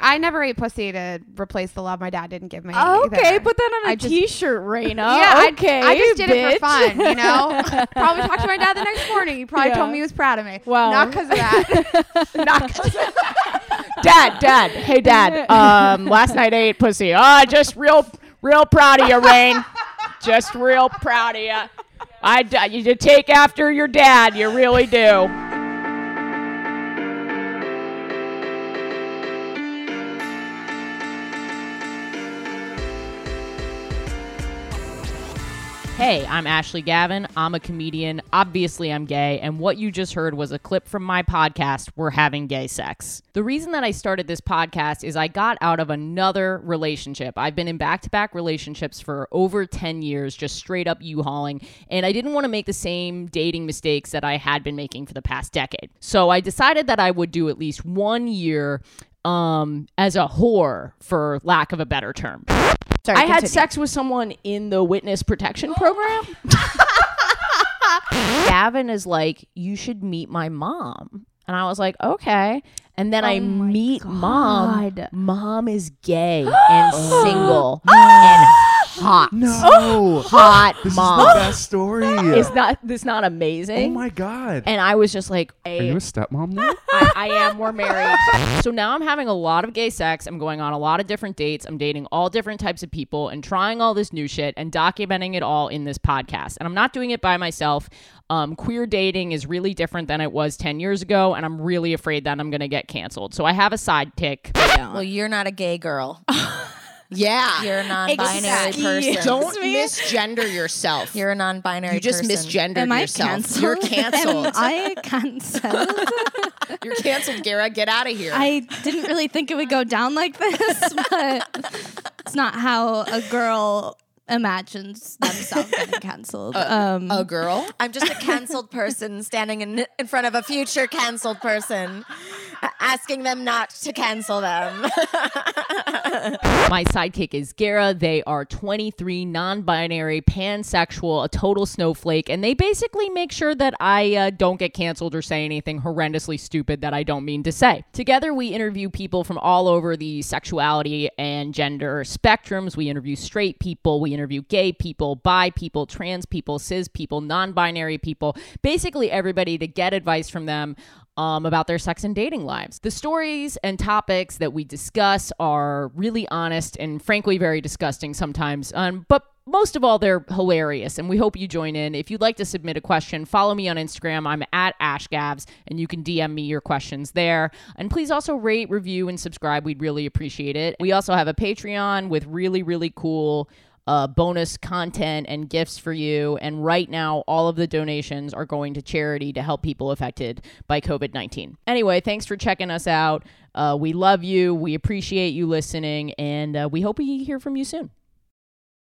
I never ate pussy to replace the love my dad didn't give me. Okay, either. put that on a I just- shirt Raina. yeah, I- okay. I, just did it for fun, you know. probably talked to my dad the next morning. He probably Yeah. told me he was proud of me. Wow. not because of that. not because. Of that. Dad, Dad, hey, Dad. Um, last night I ate pussy. Ah, just real, real proud of you, Rain. Just real proud of you. I, you take after your dad. You really do. Hey, I'm Ashley Gavin. I'm a comedian. Obviously, I'm gay. And what you just heard was a clip from my podcast, We're Having Gay Sex. The reason that I started this podcast is I got out of another relationship. I've been in back to back relationships for over 10 years, just straight up U hauling. And I didn't want to make the same dating mistakes that I had been making for the past decade. So I decided that I would do at least one year um, as a whore, for lack of a better term. Sorry, I had sex with someone in the witness protection program. Gavin is like, you should meet my mom. And I was like, okay. And then I oh meet mom. Mom is gay and single and hot. No. Hot This mom. is the best story. Is not this not amazing? oh my god. and I was just like, Are you a stepmom now? I, I am. We're married. So now I'm having a lot of gay sex. I'm going on a lot of different dates. I'm dating all different types of people and trying all this new shit and documenting it all in this podcast. And I'm not doing it by myself. Um, queer dating is really different than it was 10 years ago. And I'm really afraid that I'm going to get canceled. So I have a sidekick. Well, you're not a gay girl. Yeah. You're a non-binary Excuse person. Don't misgender yourself. You're a non-binary you just person. misgendered Am I yourself. canceled? You're canceled. Am I canceled? You're canceled, Gara. Get out of here. I didn't really think it would go down like this, but it's not how a girl imagines themselves getting canceled. um, a girl? I'm just a canceled person standing in in front of a future canceled person, a- asking them not to cancel them. My sidekick is Gara. They are 23, non binary, pansexual, a total snowflake, and they basically make sure that I uh, don't get canceled or say anything horrendously stupid that I don't mean to say. Together, we interview people from all over the sexuality and gender spectrums. We interview straight people, we interview gay people, bi people, trans people, cis people, non binary people, basically everybody to get advice from them um, about their sex and dating lives. The stories and topics that we discuss are really honest and frankly very disgusting sometimes, um, but most of all, they're hilarious, and we hope you join in. If you'd like to submit a question, follow me on Instagram. I'm at AshGavs, and you can DM me your questions there. And please also rate, review, and subscribe. We'd really appreciate it. We also have a Patreon with really, really cool uh, bonus content and gifts for you. And right now, all of the donations are going to charity to help people affected by COVID 19. Anyway, thanks for checking us out. Uh, we love you. We appreciate you listening. And uh, we hope we hear from you soon.